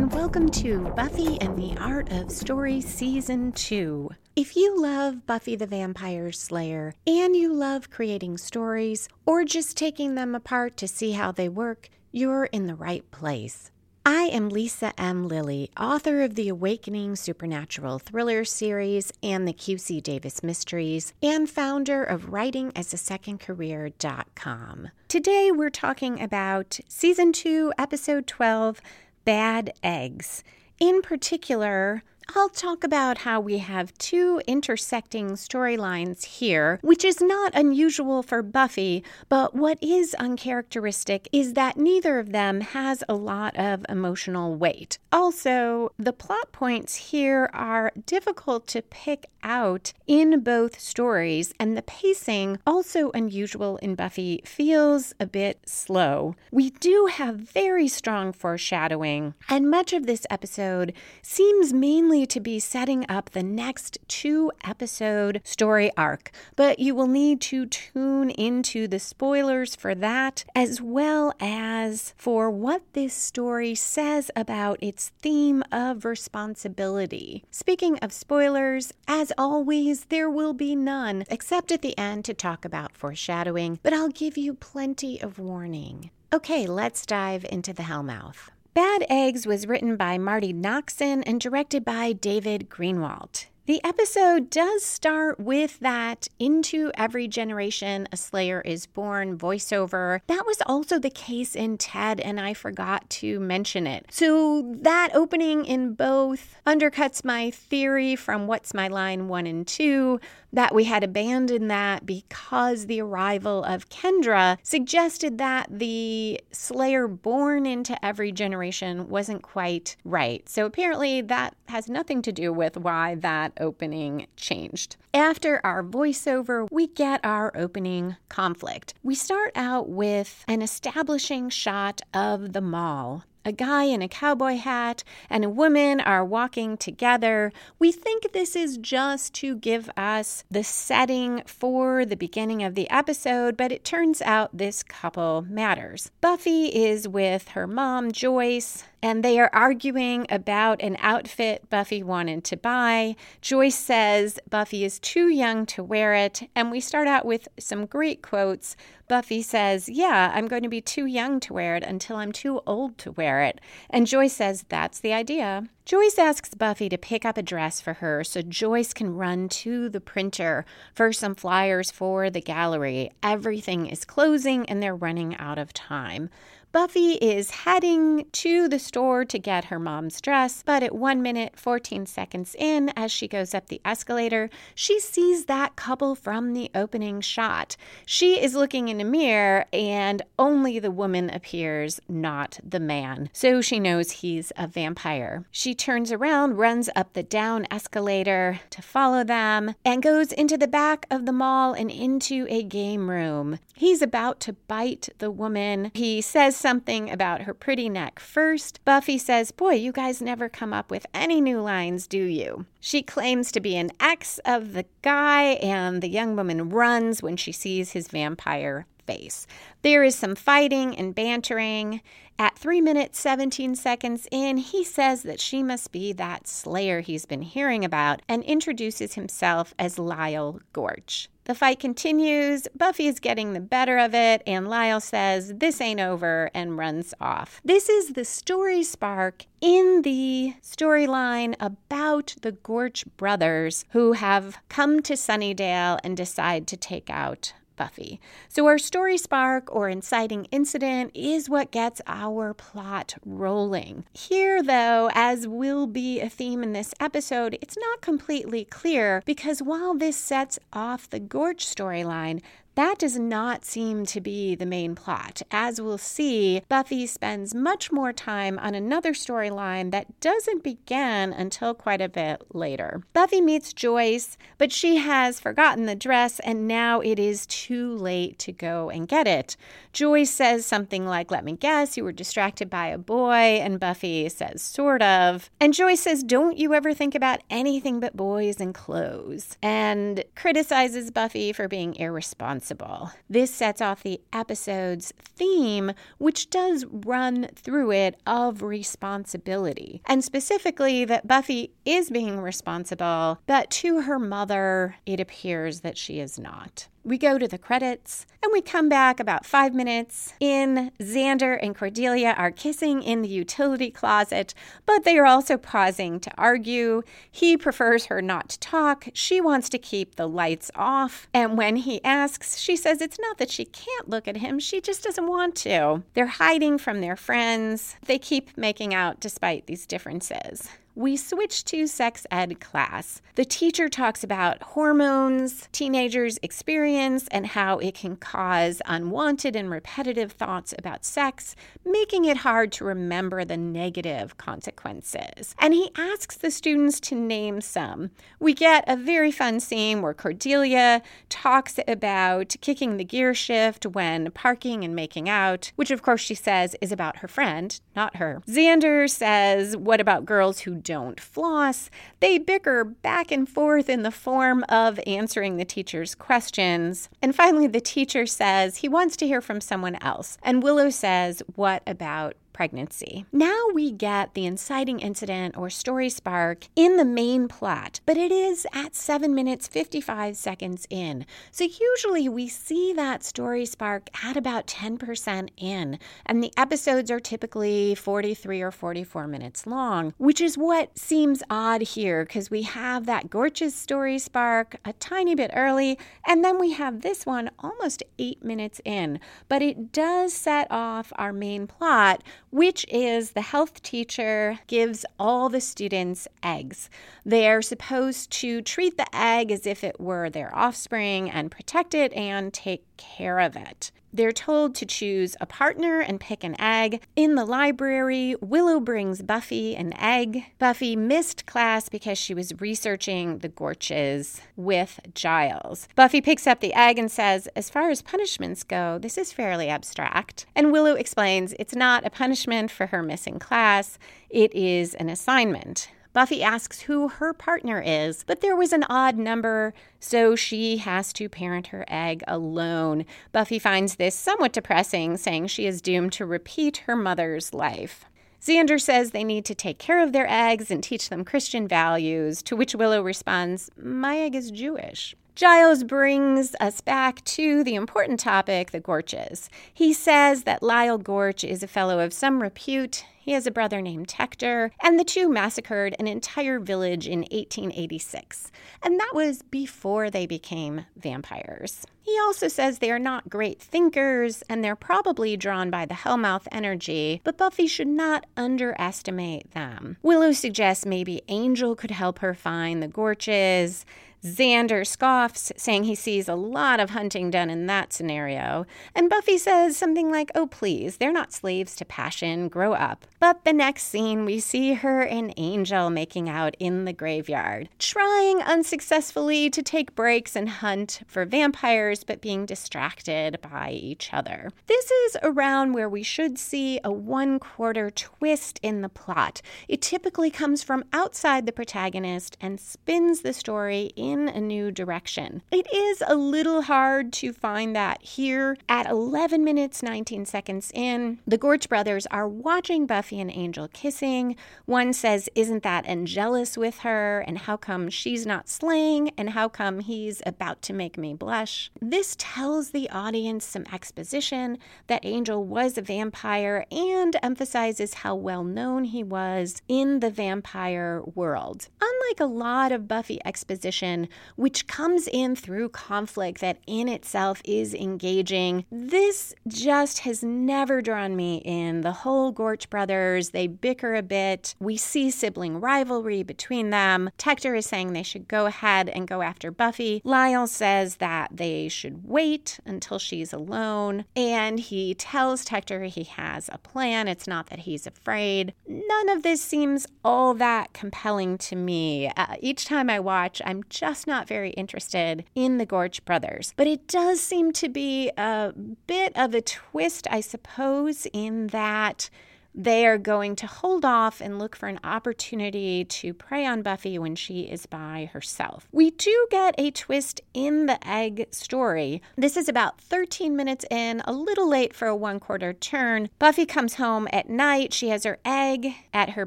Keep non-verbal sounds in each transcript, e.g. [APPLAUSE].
and welcome to Buffy and the Art of Story Season 2. If you love Buffy the Vampire Slayer and you love creating stories or just taking them apart to see how they work, you're in the right place. I am Lisa M. Lilly, author of the Awakening Supernatural Thriller series and the QC Davis Mysteries, and founder of WritingAsASecondCareer.com. Today we're talking about Season 2, Episode 12 Bad Eggs. In particular, I'll talk about how we have two intersecting storylines here, which is not unusual for Buffy, but what is uncharacteristic is that neither of them has a lot of emotional weight. Also, the plot points here are difficult to pick out in both stories, and the pacing, also unusual in Buffy, feels a bit slow. We do have very strong foreshadowing, and much of this episode seems mainly to be setting up the next two episode story arc, but you will need to tune into the spoilers for that, as well as for what this story says about its theme of responsibility. Speaking of spoilers, as always, there will be none, except at the end to talk about foreshadowing, but I'll give you plenty of warning. Okay, let's dive into the Hellmouth. Bad Eggs was written by Marti Noxon and directed by David Greenwalt. The episode does start with that into every generation a slayer is born voiceover. That was also the case in Ted, and I forgot to mention it. So that opening in both undercuts my theory from What's My Line 1 and 2 that we had abandoned that because the arrival of Kendra suggested that the Slayer born into every generation wasn't quite right. So apparently that has nothing to do with why that opening changed. After our voiceover, we get our opening conflict. We start out with an establishing shot of the mall a guy in a cowboy hat and a woman are walking together. We think this is just to give us the setting for the beginning of the episode, but it turns out this couple matters. Buffy is with her mom, Joyce, and they are arguing about an outfit Buffy wanted to buy. Joyce says Buffy is too young to wear it, and we start out with some great quotes. Buffy says, Yeah, I'm going to be too young to wear it until I'm too old to wear it. And Joyce says, That's the idea. Joyce asks Buffy to pick up a dress for her so Joyce can run to the printer for some flyers for the gallery. Everything is closing and they're running out of time. Buffy is heading to the store to get her mom's dress, but at 1 minute 14 seconds in, as she goes up the escalator, she sees that couple from the opening shot. She is looking in a mirror, and only the woman appears, not the man. So she knows he's a vampire. She turns around, runs up the down escalator to follow them, and goes into the back of the mall and into a game room. He's about to bite the woman. He says something about her pretty neck first. Buffy says, Boy, you guys never come up with any new lines, do you? She claims to be an ex of the guy, and the young woman runs when she sees his vampire face. There is some fighting and bantering. At 3 minutes 17 seconds in, he says that she must be that slayer he's been hearing about and introduces himself as Lyle Gorch. The fight continues. Buffy is getting the better of it, and Lyle says, This ain't over, and runs off. This is the story spark in the storyline about the Gorch brothers who have come to Sunnydale and decide to take out Buffy. So, our story spark or inciting incident is what gets our plot rolling. Here, though, as will be a theme in this episode, it's not completely clear because while this sets off the Gorch storyline, that does not seem to be the main plot. As we'll see, Buffy spends much more time on another storyline that doesn't begin until quite a bit later. Buffy meets Joyce, but she has forgotten the dress and now it is too late to go and get it. Joyce says something like, Let me guess, you were distracted by a boy. And Buffy says, Sort of. And Joyce says, Don't you ever think about anything but boys and clothes? And criticizes Buffy for being irresponsible. This sets off the episode's theme, which does run through it of responsibility. And specifically, that Buffy is being responsible, but to her mother, it appears that she is not. We go to the credits and we come back about five minutes in. Xander and Cordelia are kissing in the utility closet, but they are also pausing to argue. He prefers her not to talk. She wants to keep the lights off. And when he asks, she says it's not that she can't look at him, she just doesn't want to. They're hiding from their friends. They keep making out despite these differences we switch to sex ed class. The teacher talks about hormones, teenagers' experience, and how it can cause unwanted and repetitive thoughts about sex, making it hard to remember the negative consequences. And he asks the students to name some. We get a very fun scene where Cordelia talks about kicking the gear shift when parking and making out, which of course she says is about her friend, not her. Xander says, What about girls who don't floss. They bicker back and forth in the form of answering the teacher's questions. And finally, the teacher says he wants to hear from someone else. And Willow says, What about pregnancy. Now we get the inciting incident or story spark in the main plot, but it is at 7 minutes 55 seconds in. So usually we see that story spark at about 10% in, and the episodes are typically 43 or 44 minutes long, which is what seems odd here because we have that Gorch's story spark a tiny bit early, and then we have this one almost 8 minutes in. But it does set off our main plot which is the health teacher gives all the students eggs. They are supposed to treat the egg as if it were their offspring and protect it and take care of it. They're told to choose a partner and pick an egg. In the library, Willow brings Buffy an egg. Buffy missed class because she was researching the Gorches with Giles. Buffy picks up the egg and says, As far as punishments go, this is fairly abstract. And Willow explains it's not a punishment for her missing class, it is an assignment. Buffy asks who her partner is, but there was an odd number, so she has to parent her egg alone. Buffy finds this somewhat depressing, saying she is doomed to repeat her mother's life. Xander says they need to take care of their eggs and teach them Christian values, to which Willow responds, My egg is Jewish. Giles brings us back to the important topic, the Gorches. He says that Lyle Gorch is a fellow of some repute. He has a brother named Tector, and the two massacred an entire village in 1886. And that was before they became vampires. He also says they are not great thinkers and they're probably drawn by the Hellmouth energy, but Buffy should not underestimate them. Willow suggests maybe Angel could help her find the Gorches. Xander scoffs, saying he sees a lot of hunting done in that scenario. And Buffy says something like, Oh, please, they're not slaves to passion, grow up. But the next scene, we see her and Angel making out in the graveyard, trying unsuccessfully to take breaks and hunt for vampires, but being distracted by each other. This is around where we should see a one quarter twist in the plot. It typically comes from outside the protagonist and spins the story in in a new direction. It is a little hard to find that here. At 11 minutes 19 seconds in, the Gorch brothers are watching Buffy and Angel kissing. One says, Isn't that Angelus with her? And how come she's not slaying? And how come he's about to make me blush? This tells the audience some exposition that Angel was a vampire and emphasizes how well known he was in the vampire world. Unlike a lot of Buffy exposition, which comes in through conflict that in itself is engaging. This just has never drawn me in. The whole Gorch brothers, they bicker a bit. We see sibling rivalry between them. Tector is saying they should go ahead and go after Buffy. Lyle says that they should wait until she's alone. And he tells Tector he has a plan. It's not that he's afraid. None of this seems all that compelling to me. Uh, each time I watch, I'm just just not very interested in the Gorch brothers. But it does seem to be a bit of a twist, I suppose, in that they are going to hold off and look for an opportunity to prey on Buffy when she is by herself. We do get a twist in the egg story. This is about 13 minutes in, a little late for a one quarter turn. Buffy comes home at night. She has her egg at her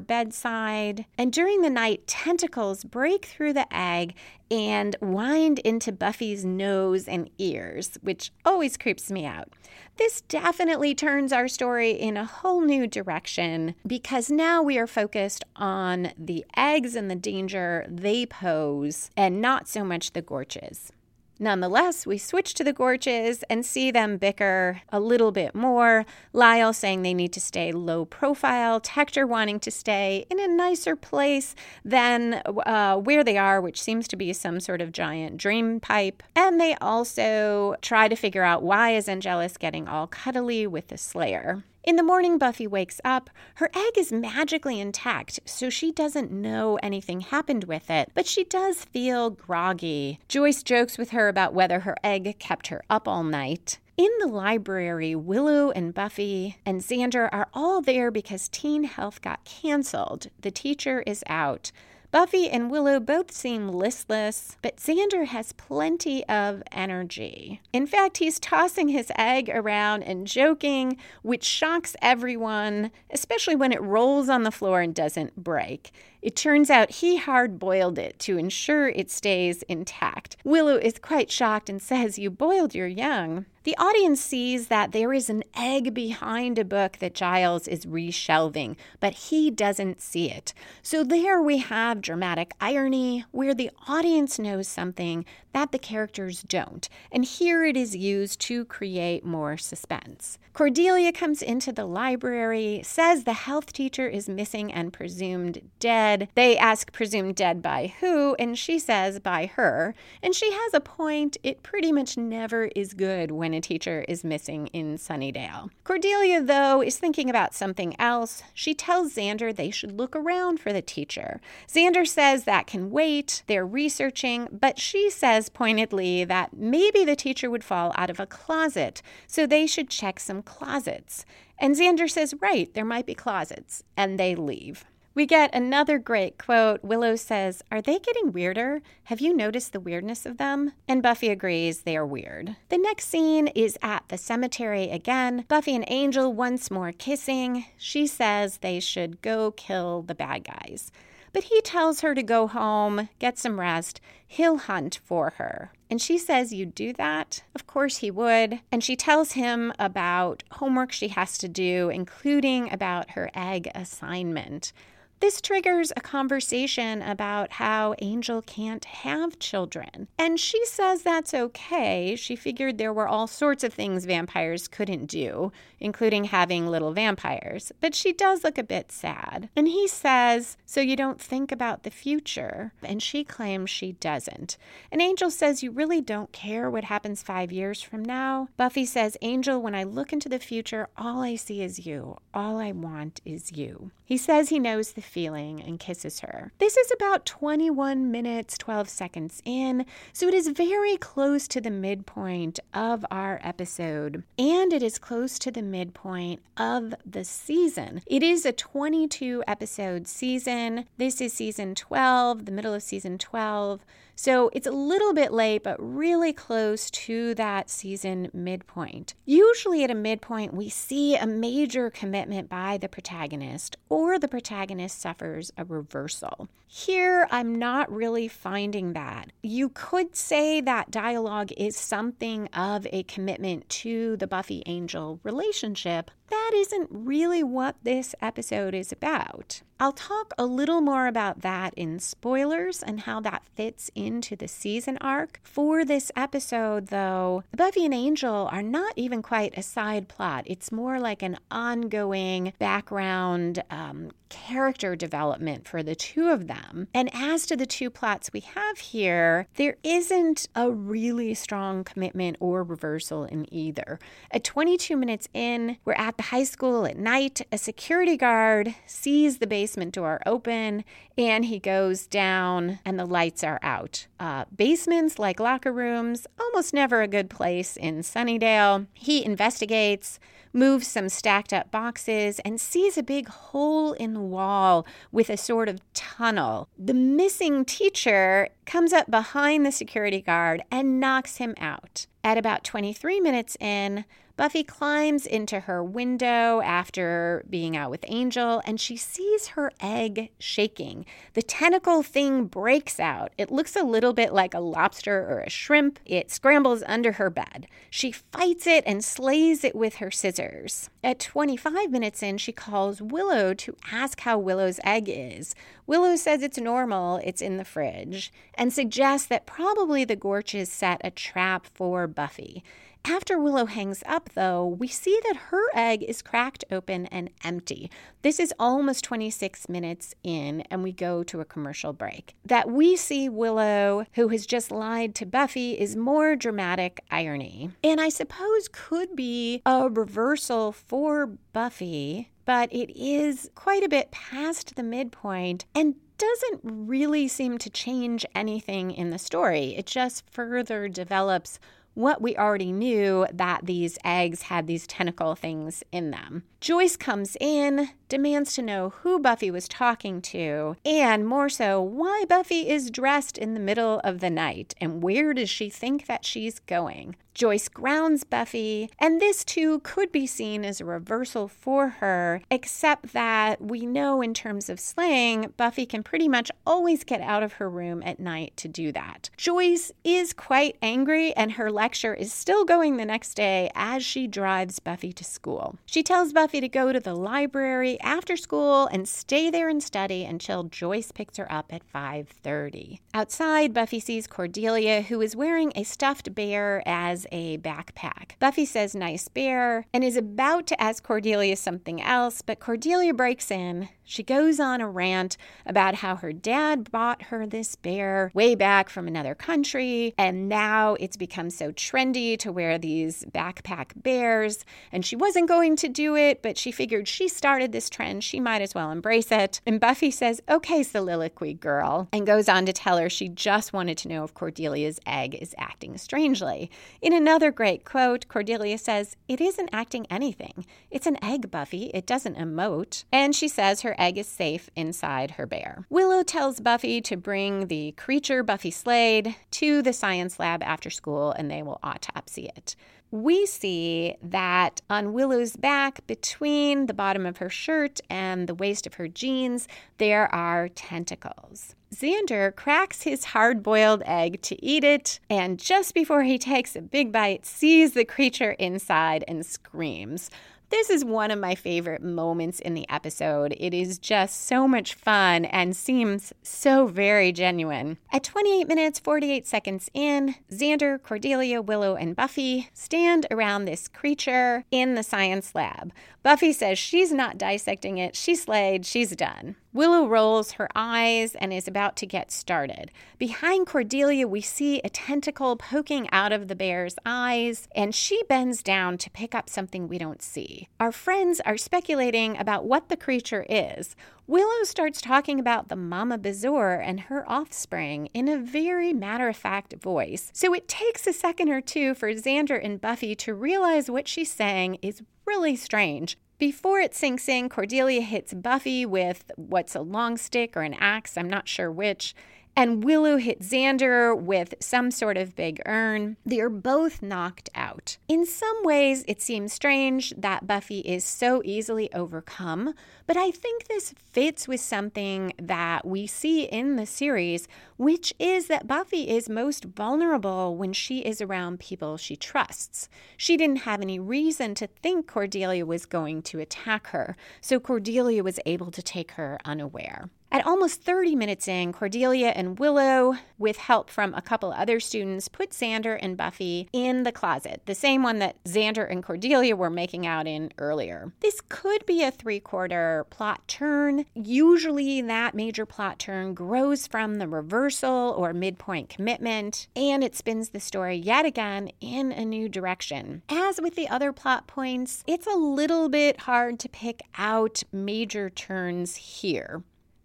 bedside. And during the night, tentacles break through the egg and wind into Buffy's nose and ears, which always creeps me out. This definitely turns our story in a whole new direction because now we are focused on the eggs and the danger they pose and not so much the Gorches. Nonetheless, we switch to the Gorches and see them bicker a little bit more. Lyle saying they need to stay low profile, Tector wanting to stay in a nicer place than uh, where they are, which seems to be some sort of giant dream pipe. And they also try to figure out why is Angelus getting all cuddly with the Slayer. In the morning, Buffy wakes up. Her egg is magically intact, so she doesn't know anything happened with it, but she does feel groggy. Joyce jokes with her about whether her egg kept her up all night. In the library, Willow and Buffy and Xander are all there because teen health got canceled. The teacher is out. Buffy and Willow both seem listless, but Xander has plenty of energy. In fact, he's tossing his egg around and joking, which shocks everyone, especially when it rolls on the floor and doesn't break. It turns out he hard boiled it to ensure it stays intact. Willow is quite shocked and says, You boiled your young. The audience sees that there is an egg behind a book that Giles is reshelving, but he doesn't see it. So there we have dramatic irony where the audience knows something that the characters don't, and here it is used to create more suspense. Cordelia comes into the library, says the health teacher is missing and presumed dead. They ask presumed dead by who, and she says by her. And she has a point. It pretty much never is good when a teacher is missing in Sunnydale. Cordelia, though, is thinking about something else. She tells Xander they should look around for the teacher. Xander says that can wait. They're researching, but she says pointedly that maybe the teacher would fall out of a closet, so they should check some closets. And Xander says, Right, there might be closets. And they leave. We get another great quote. Willow says, Are they getting weirder? Have you noticed the weirdness of them? And Buffy agrees they are weird. The next scene is at the cemetery again. Buffy and Angel once more kissing. She says they should go kill the bad guys. But he tells her to go home, get some rest. He'll hunt for her. And she says, You'd do that? Of course he would. And she tells him about homework she has to do, including about her egg assignment. This triggers a conversation about how Angel can't have children. And she says that's okay. She figured there were all sorts of things vampires couldn't do, including having little vampires. But she does look a bit sad. And he says, So you don't think about the future? And she claims she doesn't. And Angel says, You really don't care what happens five years from now? Buffy says, Angel, when I look into the future, all I see is you. All I want is you. He says he knows the feeling and kisses her. This is about 21 minutes, 12 seconds in, so it is very close to the midpoint of our episode, and it is close to the midpoint of the season. It is a 22 episode season. This is season 12, the middle of season 12. So it's a little bit late, but really close to that season midpoint. Usually at a midpoint, we see a major commitment by the protagonist, or the protagonist suffers a reversal. Here, I'm not really finding that. You could say that dialogue is something of a commitment to the Buffy Angel relationship. That isn't really what this episode is about. I'll talk a little more about that in spoilers and how that fits into the season arc. For this episode, though, Buffy and Angel are not even quite a side plot. It's more like an ongoing background um, character character development for the two of them. And as to the two plots we have here, there isn't a really strong commitment or reversal in either. At 22 minutes in, we're at the high school at night. A security guard sees the basement door open and he goes down, and the lights are out. Uh, basements, like locker rooms, almost never a good place in Sunnydale. He investigates moves some stacked up boxes, and sees a big hole in the wall with a sort of tunnel. The missing teacher comes up behind the security guard and knocks him out. At about 23 minutes in, Buffy climbs into her window after being out with Angel and she sees her egg shaking. The tentacle thing breaks out. It looks a little bit like a lobster or a shrimp. It scrambles under her bed. She fights it and slays it with her scissors. At 25 minutes in, she calls Willow to ask how Willow's egg is. Willow says it's normal, it's in the fridge, and suggests that probably the Gorches set a trap for Buffy. After Willow hangs up, though, we see that her egg is cracked open and empty. This is almost 26 minutes in, and we go to a commercial break. That we see Willow, who has just lied to Buffy, is more dramatic irony. And I suppose could be a reversal for Buffy, but it is quite a bit past the midpoint and doesn't really seem to change anything in the story. It just further develops what we already knew that these eggs had these tentacle things in them. Joyce comes in, demands to know who Buffy was talking to, and more so, why Buffy is dressed in the middle of the night and where does she think that she's going. Joyce grounds Buffy, and this too could be seen as a reversal for her, except that we know in terms of slang, Buffy can pretty much always get out of her room at night to do that. Joyce is quite angry, and her lecture is still going the next day as she drives Buffy to school. She tells Buffy to go to the library after school and stay there and study until Joyce picks her up at 5:30. Outside, Buffy sees Cordelia, who is wearing a stuffed bear as a backpack. Buffy says, Nice bear, and is about to ask Cordelia something else, but Cordelia breaks in. She goes on a rant about how her dad bought her this bear way back from another country, and now it's become so trendy to wear these backpack bears. And she wasn't going to do it, but she figured she started this trend, she might as well embrace it. And Buffy says, Okay, soliloquy girl, and goes on to tell her she just wanted to know if Cordelia's egg is acting strangely. In another great quote, Cordelia says, It isn't acting anything. It's an egg, Buffy. It doesn't emote. And she says her egg is safe inside her bear. Willow tells Buffy to bring the creature Buffy slayed to the science lab after school and they will autopsy it we see that on Willow's back, between the bottom of her shirt and the waist of her jeans, there are tentacles. Xander cracks his hard boiled egg to eat it, and just before he takes a big bite, sees the creature inside and screams. This is one of my favorite moments in the episode. It is just so much fun and seems so very genuine. At 28 minutes 48 seconds in, Xander, Cordelia, Willow, and Buffy stand around this creature in the science lab. Buffy says she's not dissecting it, she's slayed, she's done. Willow rolls her eyes and is about to get started. Behind Cordelia, we see a tentacle poking out of the bear's eyes, and she bends down to pick up something we don't see. Our friends are speculating about what the creature is. Willow starts talking about the Mama Bezoar and her offspring in a very matter of fact voice. So it takes a second or two for Xander and Buffy to realize what she's saying is really strange. Before it sinks in, Cordelia hits Buffy with what's a long stick or an axe, I'm not sure which, and Willow hits Xander with some sort of big urn. They are both knocked out. In some ways, it seems strange that Buffy is so easily overcome, but I think this fits with something that we see in the series, which is that Buffy is most vulnerable when she is around people she trusts. She didn't have any reason to think Cordelia was going to attack her, so Cordelia was able to take her unaware. At almost 30 minutes in, Cordelia and Willow, with help from a couple other students, put Xander and Buffy in the closet, the same one that Xander and Cordelia were making out in earlier. This could be a three quarter plot turn. Usually, that major plot turn grows from the reversal or midpoint commitment, and it spins the story yet again in a new direction. As with the other plot points, it's a little bit hard to pick out major turns here.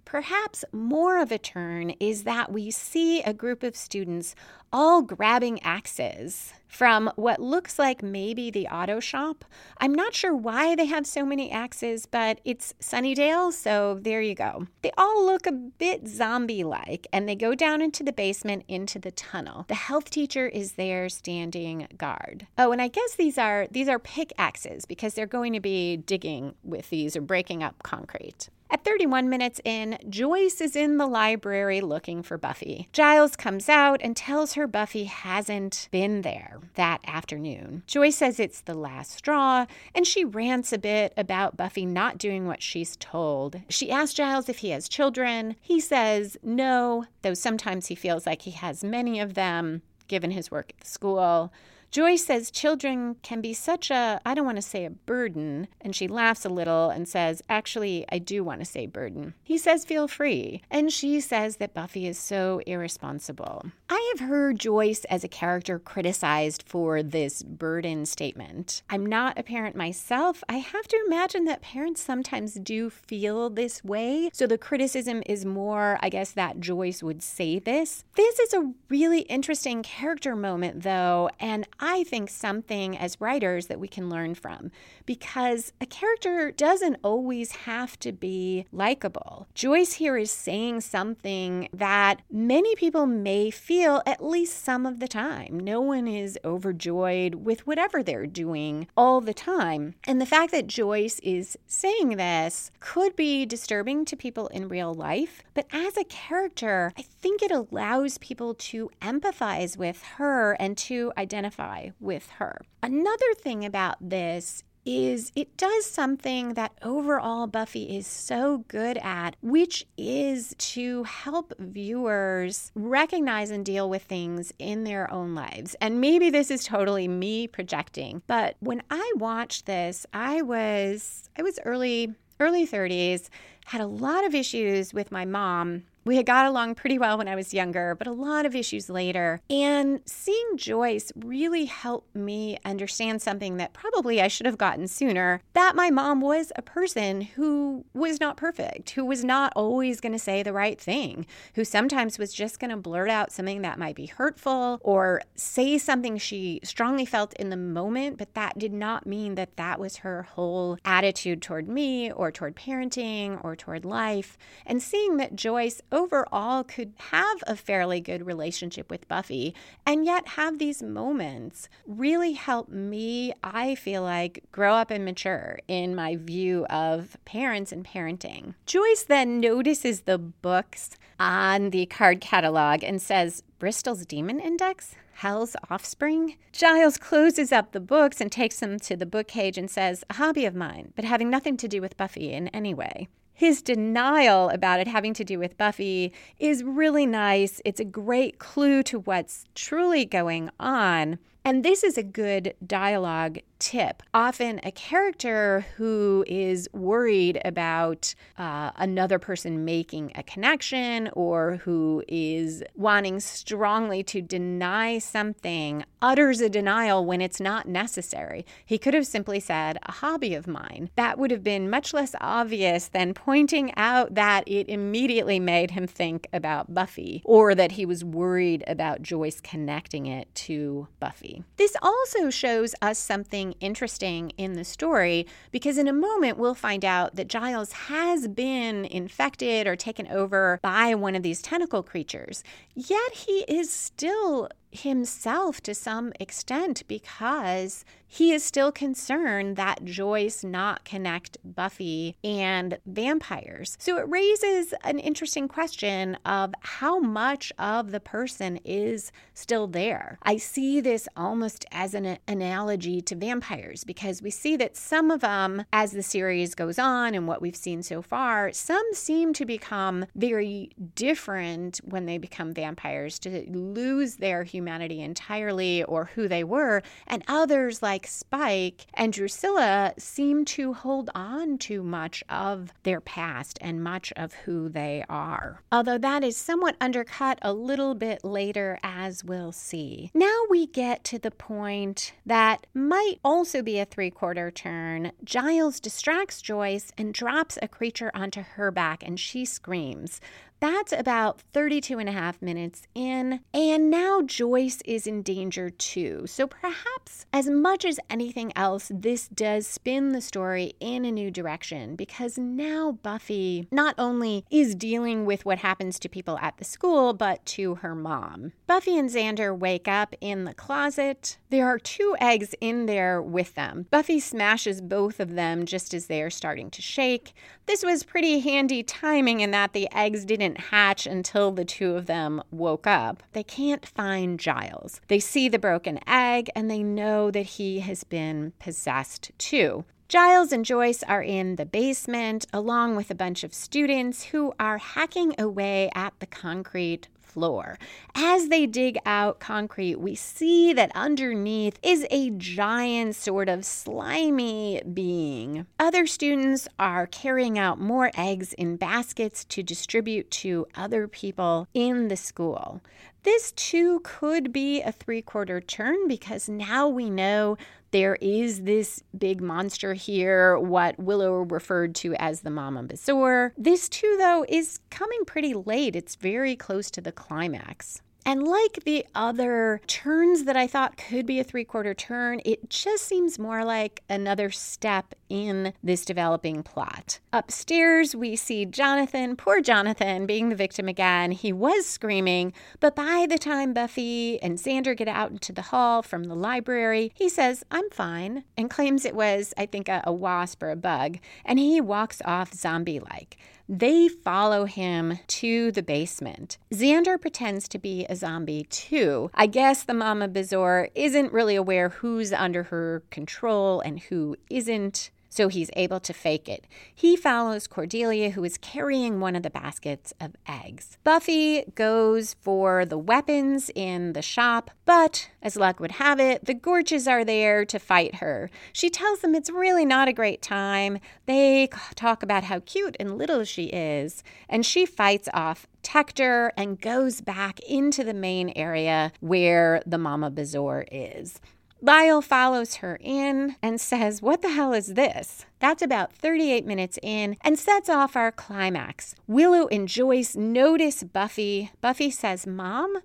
Perhaps more of a turn is that we see a group of students all grabbing axes from what looks like maybe the auto shop. I'm not sure why they have so many axes, but it's Sunnydale, so there you go. They all look a bit zombie like, and they go down into the basement into the tunnel. The health teacher is there standing guard. Oh, and I guess these are these are pickaxes because they're going to be digging with these or breaking up concrete. At 31 minutes in, Joyce is in the library looking for Buffy. Giles comes out and tells her Buffy hasn't been there that afternoon. Joyce says it's the last straw, and she rants a bit about Buffy not doing what she's told. She asks Giles if he has children. He says no, though sometimes he feels like he has many of them, given his work at the school. Joyce says children can be such a, I don't want to say a burden, and she laughs a little and says, Actually, I do want to say burden. He says, Feel free. And she says that Buffy is so irresponsible. I have heard Joyce as a character criticized for this burden statement. I'm not a parent myself. I have to imagine that parents sometimes do feel this way. So the criticism is more, I guess, that Joyce would say this. This is a really interesting character moment, though, and I think, something as writers that we can learn from because a character doesn't always have to be likable. Joyce here is saying something that many people may feel at least some of the time. No one is overjoyed with whatever they're doing all the time. And the fact that Joyce is saying this could be disturbing to people in real life, but as a character, I think it allows people to empathize with her and to identify identify with her. Another thing about this is it does something that overall Buffy is so good at, which is to help viewers recognize and deal with things in their own lives. And maybe this is totally me projecting, but when I watched this, I was I was early early 30s, had a lot of issues with my mom we had got along pretty well when I was younger, but a lot of issues later. And seeing Joyce really helped me understand something that probably I should have gotten sooner that my mom was a person who was not perfect, who was not always going to say the right thing, who sometimes was just going to blurt out something that might be hurtful or say something she strongly felt in the moment, but that did not mean that that was her whole attitude toward me or toward parenting or toward life. And seeing that Joyce overall could have a fairly good relationship with Buffy and yet have these moments really help me, I feel like, grow up and mature in my view of parents and parenting. Joyce then notices the books on the card catalog and says, Bristol's Demon Index? Hell's Offspring? Giles closes up the books and takes them to the book cage and says, A hobby of mine, but having nothing to do with Buffy in any way his denial about it having to do with Buffy is really nice. It's a great clue to what's truly going on. And this is a good dialogue tip. Often, a character who is worried about uh, another person making a connection or who is wanting strongly to deny something utters a denial when it's not necessary. He could have simply said, a hobby of mine. That would have been much less obvious than pointing out that it immediately made him think about Buffy or that he was worried about Joyce connecting it to Buffy. This also shows us something interesting in the story because in a moment we'll find out that Giles has been infected or taken over by one of these tentacle creatures. Yet he is still himself to some extent because he is still concerned that Joyce not connect Buffy and vampires. So it raises an interesting question of how much of the person is still there. I see this almost as an analogy to vampires because we see that some of them, as the series goes on and what we've seen so far, some seem to become very different when they become vampires, to lose their humanity entirely or who they were, and others like Spike and Drusilla seem to hold on to much of their past and much of who they are. Although that is somewhat undercut a little bit later, as we'll see. Now we get to the point that might also be a three quarter turn. Giles distracts Joyce and drops a creature onto her back, and she screams. That's about 32 and a half minutes in, and now Joyce is in danger too. So perhaps, as much as anything else, this does spin the story in a new direction because now Buffy not only is dealing with what happens to people at the school, but to her mom. Buffy and Xander wake up in the closet. There are two eggs in there with them. Buffy smashes both of them just as they are starting to shake. This was pretty handy timing in that the eggs didn't hatch until the two of them woke up. They can't find Giles. They see the broken egg and they know that he has been possessed too. Giles and Joyce are in the basement along with a bunch of students who are hacking away at the concrete floor. As they dig out concrete, we see that underneath is a giant, sort of slimy being. Other students are carrying out more eggs in baskets to distribute to other people in the school. This too could be a three quarter turn because now we know there is this big monster here, what Willow referred to as the Mama Bezoar. This too, though, is coming pretty late. It's very close to the climax. And like the other turns that I thought could be a three quarter turn, it just seems more like another step in this developing plot. Upstairs, we see Jonathan, poor Jonathan, being the victim again. He was screaming, but by the time Buffy and Xander get out into the hall from the library, he says, I'm fine, and claims it was, I think, a, a wasp or a bug, and he walks off zombie like. They follow him to the basement. Xander pretends to be a zombie too. I guess the Mama Bezoar isn't really aware who's under her control and who isn't so he's able to fake it. He follows Cordelia, who is carrying one of the baskets of eggs. Buffy goes for the weapons in the shop, but as luck would have it, the Gorches are there to fight her. She tells them it's really not a great time. They talk about how cute and little she is, and she fights off Tector and goes back into the main area where the Mama Bezoar is. Lyle follows her in and says, What the hell is this? That's about 38 minutes in and sets off our climax. Willow and Joyce notice Buffy. Buffy says, Mom?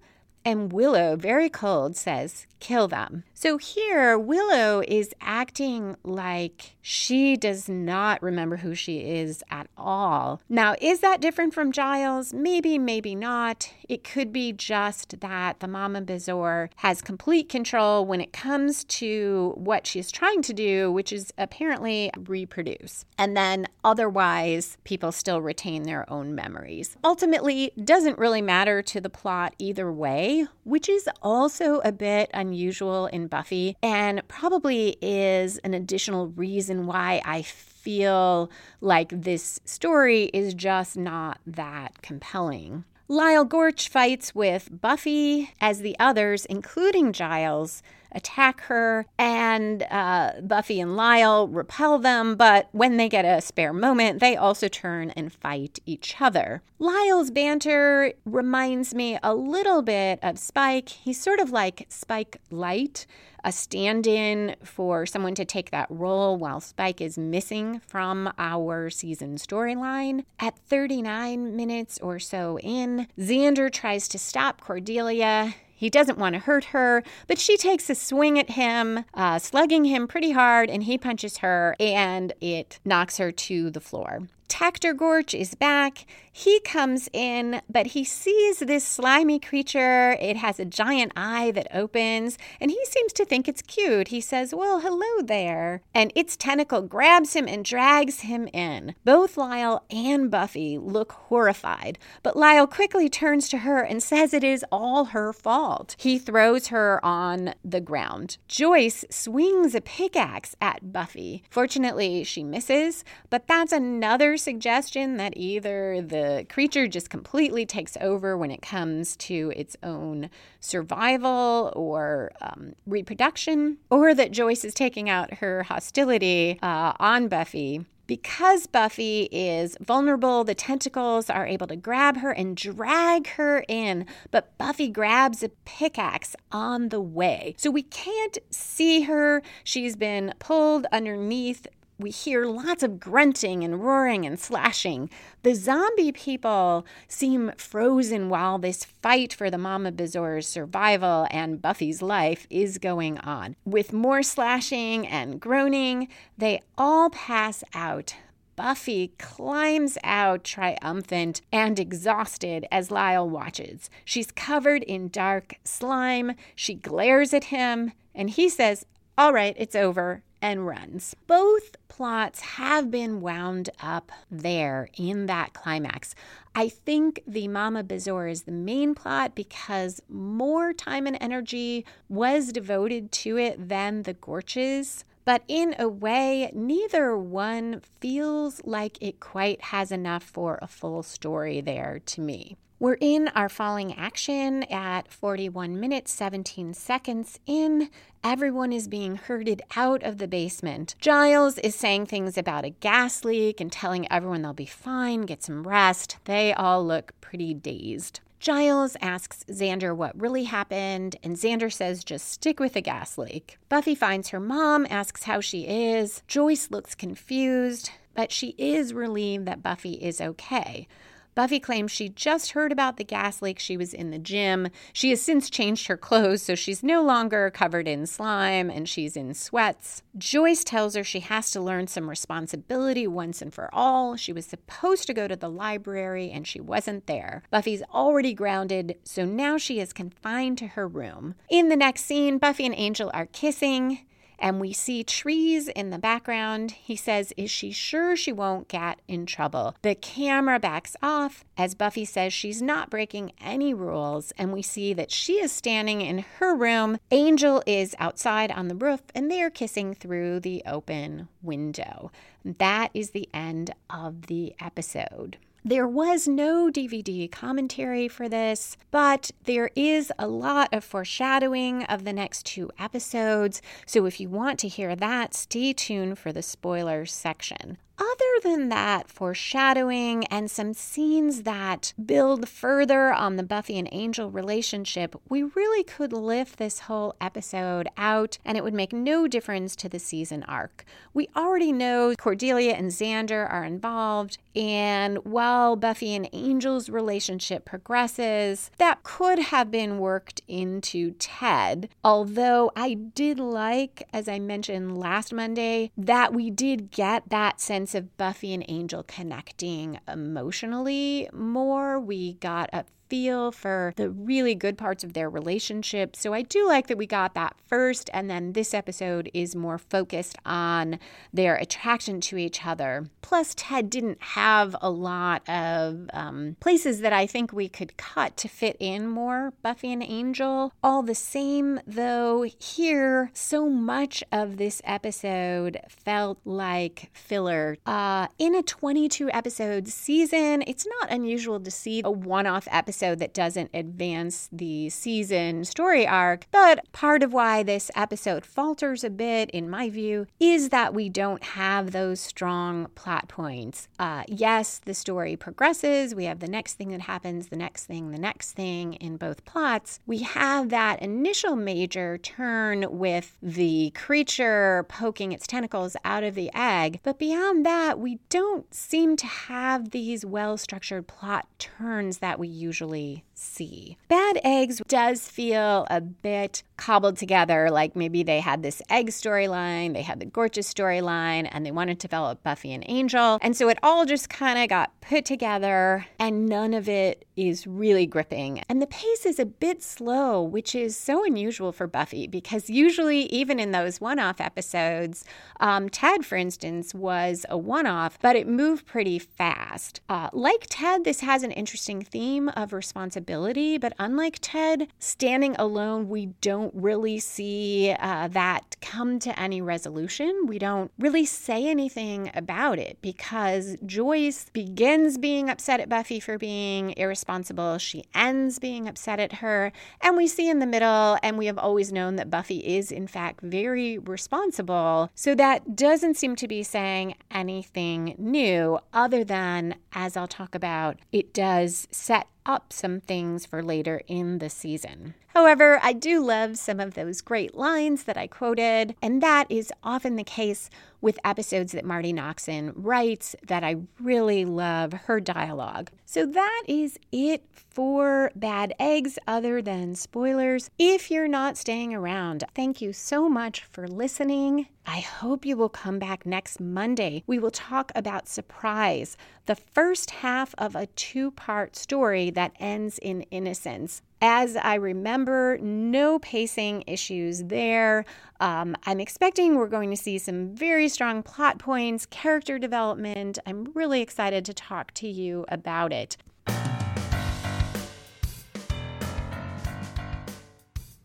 And Willow, very cold, says, kill them. So here, Willow is acting like she does not remember who she is at all. Now, is that different from Giles? Maybe, maybe not. It could be just that the Mama Bezoar has complete control when it comes to what she's trying to do, which is apparently reproduce. And then otherwise, people still retain their own memories. Ultimately, doesn't really matter to the plot either way, which is also a bit unusual in Buffy and probably is an additional reason why I feel like this story is just not that compelling. Lyle Gorch fights with Buffy as the others, including Giles, attack her, and uh, Buffy and Lyle repel them, but when they get a spare moment, they also turn and fight each other. Lyle's banter reminds me a little bit of Spike. He's sort of like Spike Light, a stand in for someone to take that role while Spike is missing from our season storyline. At 39 minutes or so in, Xander tries to stop Cordelia. He doesn't want to hurt her, but she takes a swing at him, uh, slugging him pretty hard, and he punches her, and it knocks her to the floor. Protector Gorch is back. He comes in, but he sees this slimy creature. It has a giant eye that opens, and he seems to think it's cute. He says, Well, hello there. And its tentacle grabs him and drags him in. Both Lyle and Buffy look horrified, but Lyle quickly turns to her and says it is all her fault. He throws her on the ground. Joyce swings a pickaxe at Buffy. Fortunately, she misses, but that's another suggestion that either the creature just completely takes over when it comes to its own survival or um, reproduction, or that Joyce is taking out her hostility uh, on Buffy. Because Buffy is vulnerable, the tentacles are able to grab her and drag her in, but Buffy grabs a pickaxe on the way. So we can't see her. She's been pulled underneath we hear lots of grunting and roaring and slashing. The zombie people seem frozen while this fight for the Mama Bezoar's survival and Buffy's life is going on. With more slashing and groaning, they all pass out. Buffy climbs out triumphant and exhausted as Lyle watches. She's covered in dark slime. She glares at him, and he says, All right, it's over and runs. Both plots have been wound up there in that climax. I think the Mama Bezoar is the main plot because more time and energy was devoted to it than the Gorches. But in a way, neither one feels like it quite has enough for a full story there to me. We're in our falling action at 41 minutes, 17 seconds in. Everyone is being herded out of the basement. Giles is saying things about a gas leak and telling everyone they'll be fine, get some rest. They all look pretty dazed. Giles asks Xander what really happened, and Xander says just stick with the gas leak. Buffy finds her mom, asks how she is. Joyce looks confused, but she is relieved that Buffy is okay. Buffy claims she just heard about the gas leak. She was in the gym. She has since changed her clothes, so she's no longer covered in slime and she's in sweats. Joyce tells her she has to learn some responsibility once and for all. She was supposed to go to the library and she wasn't there. Buffy's already grounded, so now she is confined to her room. In the next scene, Buffy and Angel are kissing and we see trees in the background. He says, Is she sure she won't get in trouble? The camera backs off as Buffy says she's not breaking any rules, and we see that she is standing in her room. Angel is outside on the roof, and they are kissing through the open window. That is the end of the episode. There was no DVD commentary for this, but there is a lot of foreshadowing of the next two episodes. So if you want to hear that, stay tuned for the spoiler section other than that, foreshadowing and some scenes that build further on the Buffy and Angel relationship, we really could lift this whole episode out and it would make no difference to the season arc. We already know Cordelia and Xander are involved, and while Buffy and Angel's relationship progresses, that could have been worked into Ted. Although I did like, as I mentioned last Monday, that we did get that sense sense of Buffy and Angel connecting emotionally more. We got a feel for the really good parts of their relationship. So I do like that we got that first, and then this episode is more focused on their attraction to each other. Plus, Ted didn't have a lot of um, places that I think we could cut to fit in more Buffy and Angel. All the same, though, here, so much of this episode felt like filler. Uh, in a 22 episode season, it's not unusual to see a one off episode episode that doesn't advance the season story arc. But part of why this episode falters a bit, in my view, is that we don't have those strong plot points. Uh, yes, the story progresses. We have the next thing that happens, the next thing, the next thing in both plots. We have that initial major turn with the creature poking its tentacles out of the egg. But beyond that, we don't seem to have these well structured plot turns that we usually usually see. Bad Eggs does feel a bit cobbled together. Like maybe they had this egg storyline, they had the Gorches storyline, and they wanted to develop Buffy and Angel. And so it all just kind of got put together, and none of it is really gripping. And the pace is a bit slow, which is so unusual for Buffy because usually, even in those one off episodes, um, Ted, for instance, was a one off, but it moved pretty fast. Uh, like Ted, this has an interesting theme of responsibility, but unlike Ted, standing alone, we don't really see uh, that come to any resolution. We don't really say anything about it because Joyce begins being upset at Buffy for being irresponsible. She ends being upset at her. And we see in the middle, and we have always known that Buffy is, in fact, very responsible. So that doesn't seem to be saying anything new other than, as I'll talk about, it does set up some things for later in the season. However, I do love some of those great lines that I quoted, and that is often the case with episodes that Marti Noxon writes that I really love her dialogue. So that is it for Bad Eggs, other than spoilers. If you're not staying around, thank you so much for listening. I hope you will come back next Monday. We will talk about Surprise, the first half of a two part story that ends in innocence. As I remember, no pacing issues there. Um, I'm expecting we're going to see some very strong plot points, character development. I'm really excited to talk to you about it.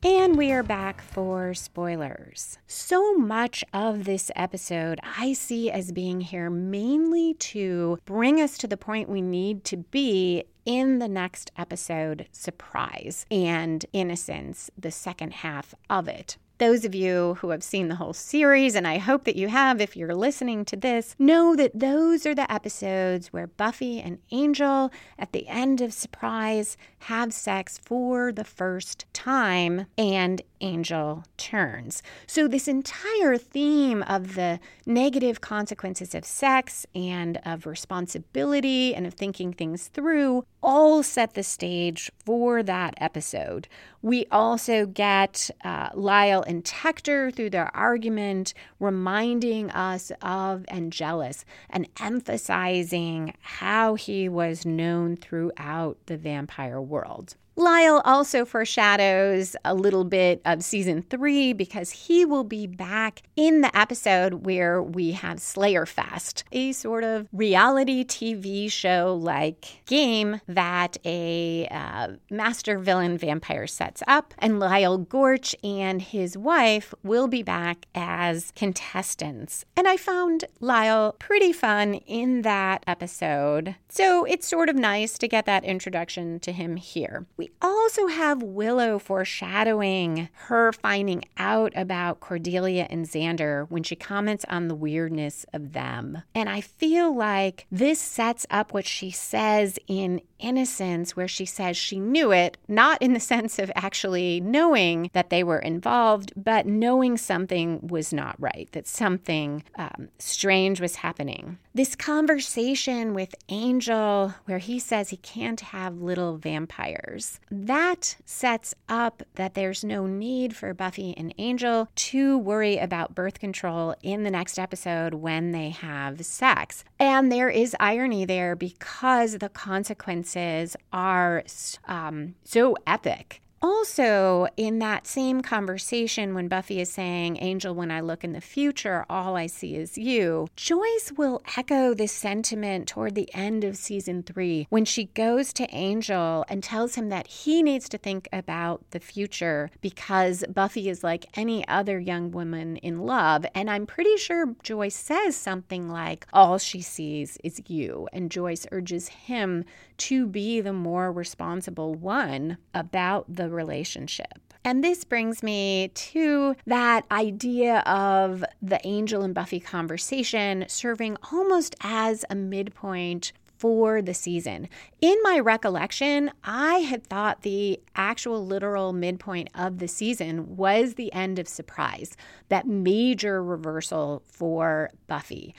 And we are back for spoilers. So much of this episode I see as being here mainly to bring us to the point we need to be in the next episode, Surprise and Innocence, the second half of it. Those of you who have seen the whole series, and I hope that you have if you're listening to this, know that those are the episodes where Buffy and Angel, at the end of Surprise, have sex for the first time and Angel turns. So, this entire theme of the negative consequences of sex and of responsibility and of thinking things through all set the stage for that episode. We also get uh, Lyle and Tector through their argument, reminding us of Angelus and emphasizing how he was known throughout the vampire world. Lyle also foreshadows a little bit of season three because he will be back in the episode where we have Slayer Fest, a sort of reality TV show like game that a uh, master villain vampire sets up. And Lyle Gorch and his wife will be back as contestants. And I found Lyle pretty fun in that episode. So it's sort of nice to get that introduction to him here. We also have Willow foreshadowing her finding out about Cordelia and Xander when she comments on the weirdness of them. And I feel like this sets up what she says in Innocence, where she says she knew it, not in the [LAUGHS] sense of actually knowing that they were involved, but knowing something was not right, that something um, strange was happening. This conversation with Angel, where he says he can't have little vampires, that sets up that there's no need for Buffy and Angel to worry about birth control in the next episode when they have sex. And there is irony there because the consequences are um, so epic also, in that same conversation, when Buffy is saying, Angel, when I look in the future, all I see is you, Joyce will echo this sentiment toward the end of season three when she goes to Angel and tells him that he needs to think about the future because Buffy is like any other young woman in love. And I'm pretty sure Joyce says something like, All she sees is you. And Joyce urges him to be the more responsible one about the relationship. And this brings me to that idea of the Angel and Buffy conversation serving almost as a midpoint for the season. In my recollection, I had thought the actual literal midpoint of the season was the end of Surprise, that major reversal for Buffy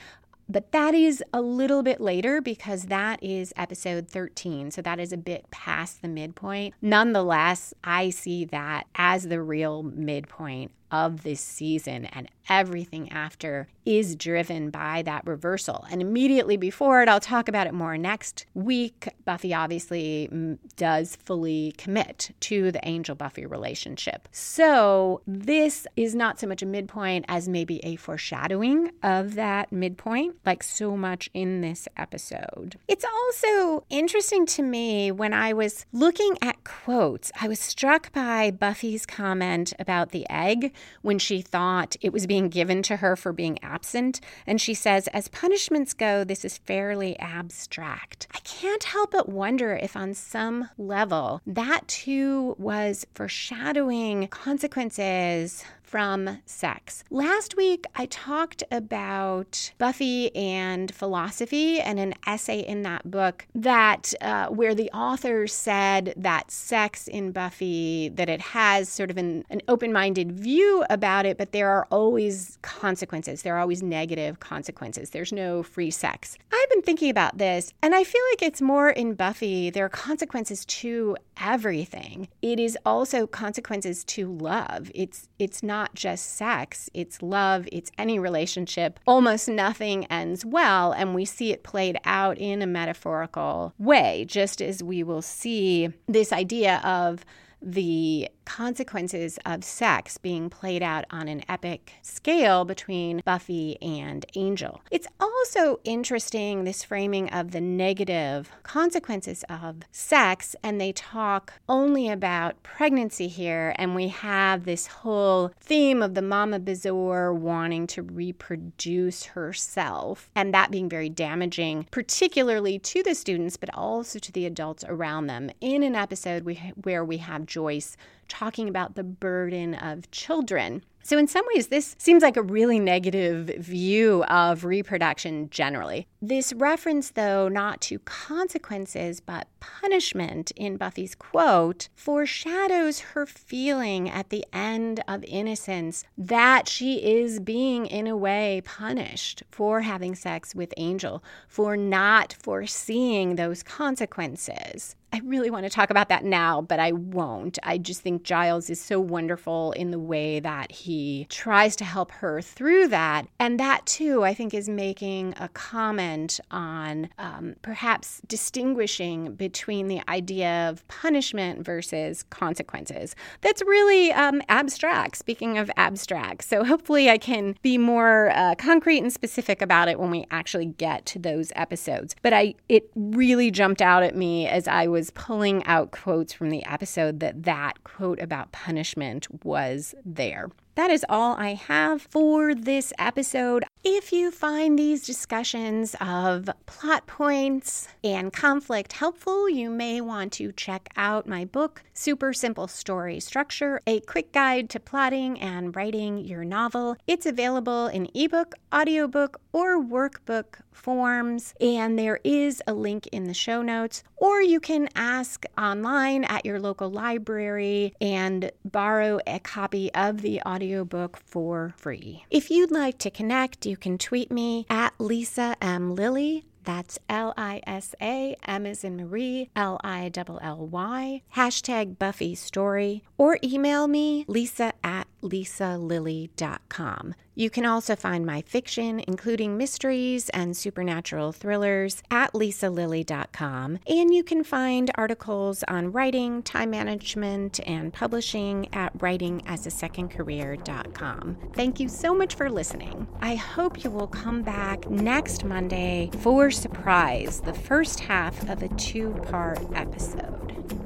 But that is a little bit later because that is episode 13. So that is a bit past the midpoint. Nonetheless, I see that as the real midpoint of this season and everything after is driven by that reversal. And immediately before it, I'll talk about it more next week. Buffy obviously mm, does fully commit to the Angel Buffy relationship. So this is not so much a midpoint as maybe a foreshadowing of that midpoint, like so much in this episode. It's also interesting to me when I was looking at quotes, I was struck by Buffy's comment about the egg when she thought it was being given to her for being absent. And she says, as punishments go, this is fairly abstract. I can't help but wonder if, on some level, that too was foreshadowing consequences from sex. Last week, I talked about Buffy and philosophy and an essay in that book that uh, where the author said that sex in Buffy that it has sort of an, an open-minded view about it, but there are always consequences. There are always negative consequences. There's no free sex. I've been thinking about this, and I feel like it's more in Buffy. There are consequences to everything. It is also consequences to love. It's it's not not just sex, it's love, it's any relationship. Almost nothing ends well, and we see it played out in a metaphorical way, just as we will see this idea of the consequences of sex being played out on an epic scale between Buffy and Angel. It's also interesting, this framing of the negative consequences of sex, and they talk only about pregnancy here, and we have this whole theme of the Mama Bezoar wanting to reproduce herself, and that being very damaging, particularly to the students, but also to the adults around them. In an episode we, where we have Joyce talking about the burden of children. So, in some ways, this seems like a really negative view of reproduction generally. This reference, though, not to consequences but punishment in Buffy's quote, foreshadows her feeling at the end of innocence that she is being, in a way, punished for having sex with Angel, for not foreseeing those consequences. I really want to talk about that now, but I won't. I just think Giles is so wonderful in the way that he tries to help her through that. And that, too, I think is making a comment on um, perhaps distinguishing between the idea of punishment versus consequences. That's really um, abstract, speaking of abstract. So hopefully I can be more uh, concrete and specific about it when we actually get to those episodes. But I, it really jumped out at me as I was pulling out quotes from the episode that that quote about punishment was there. That is all I have for this episode. If you find these discussions of plot points and conflict helpful, you may want to check out my book, Super Simple Story Structure A Quick Guide to Plotting and Writing Your Novel. It's available in ebook, audiobook, or workbook forms, and there is a link in the show notes. Or you can ask online at your local library and borrow a copy of the audio audiobook for free. If you'd like to connect, you can tweet me at Lisa M. Lilly. That's L I S A, M is in Marie, L I L L Y, hashtag Buffy Story, or email me, lisa at lisalilly.com. You can also find my fiction, including mysteries and supernatural thrillers, at lisalilly.com. And you can find articles on writing, time management, and publishing at writingasasecondcareer.com. Thank you so much for listening. I hope you will come back next Monday for Surprise, the first half of a two part episode.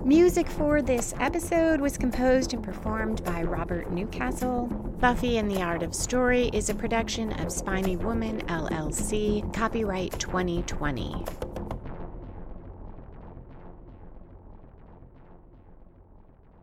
Music for this episode was composed and performed by Robert Newcastle. Buffy and the Art of Story is a production of Spiny Woman LLC, copyright 2020.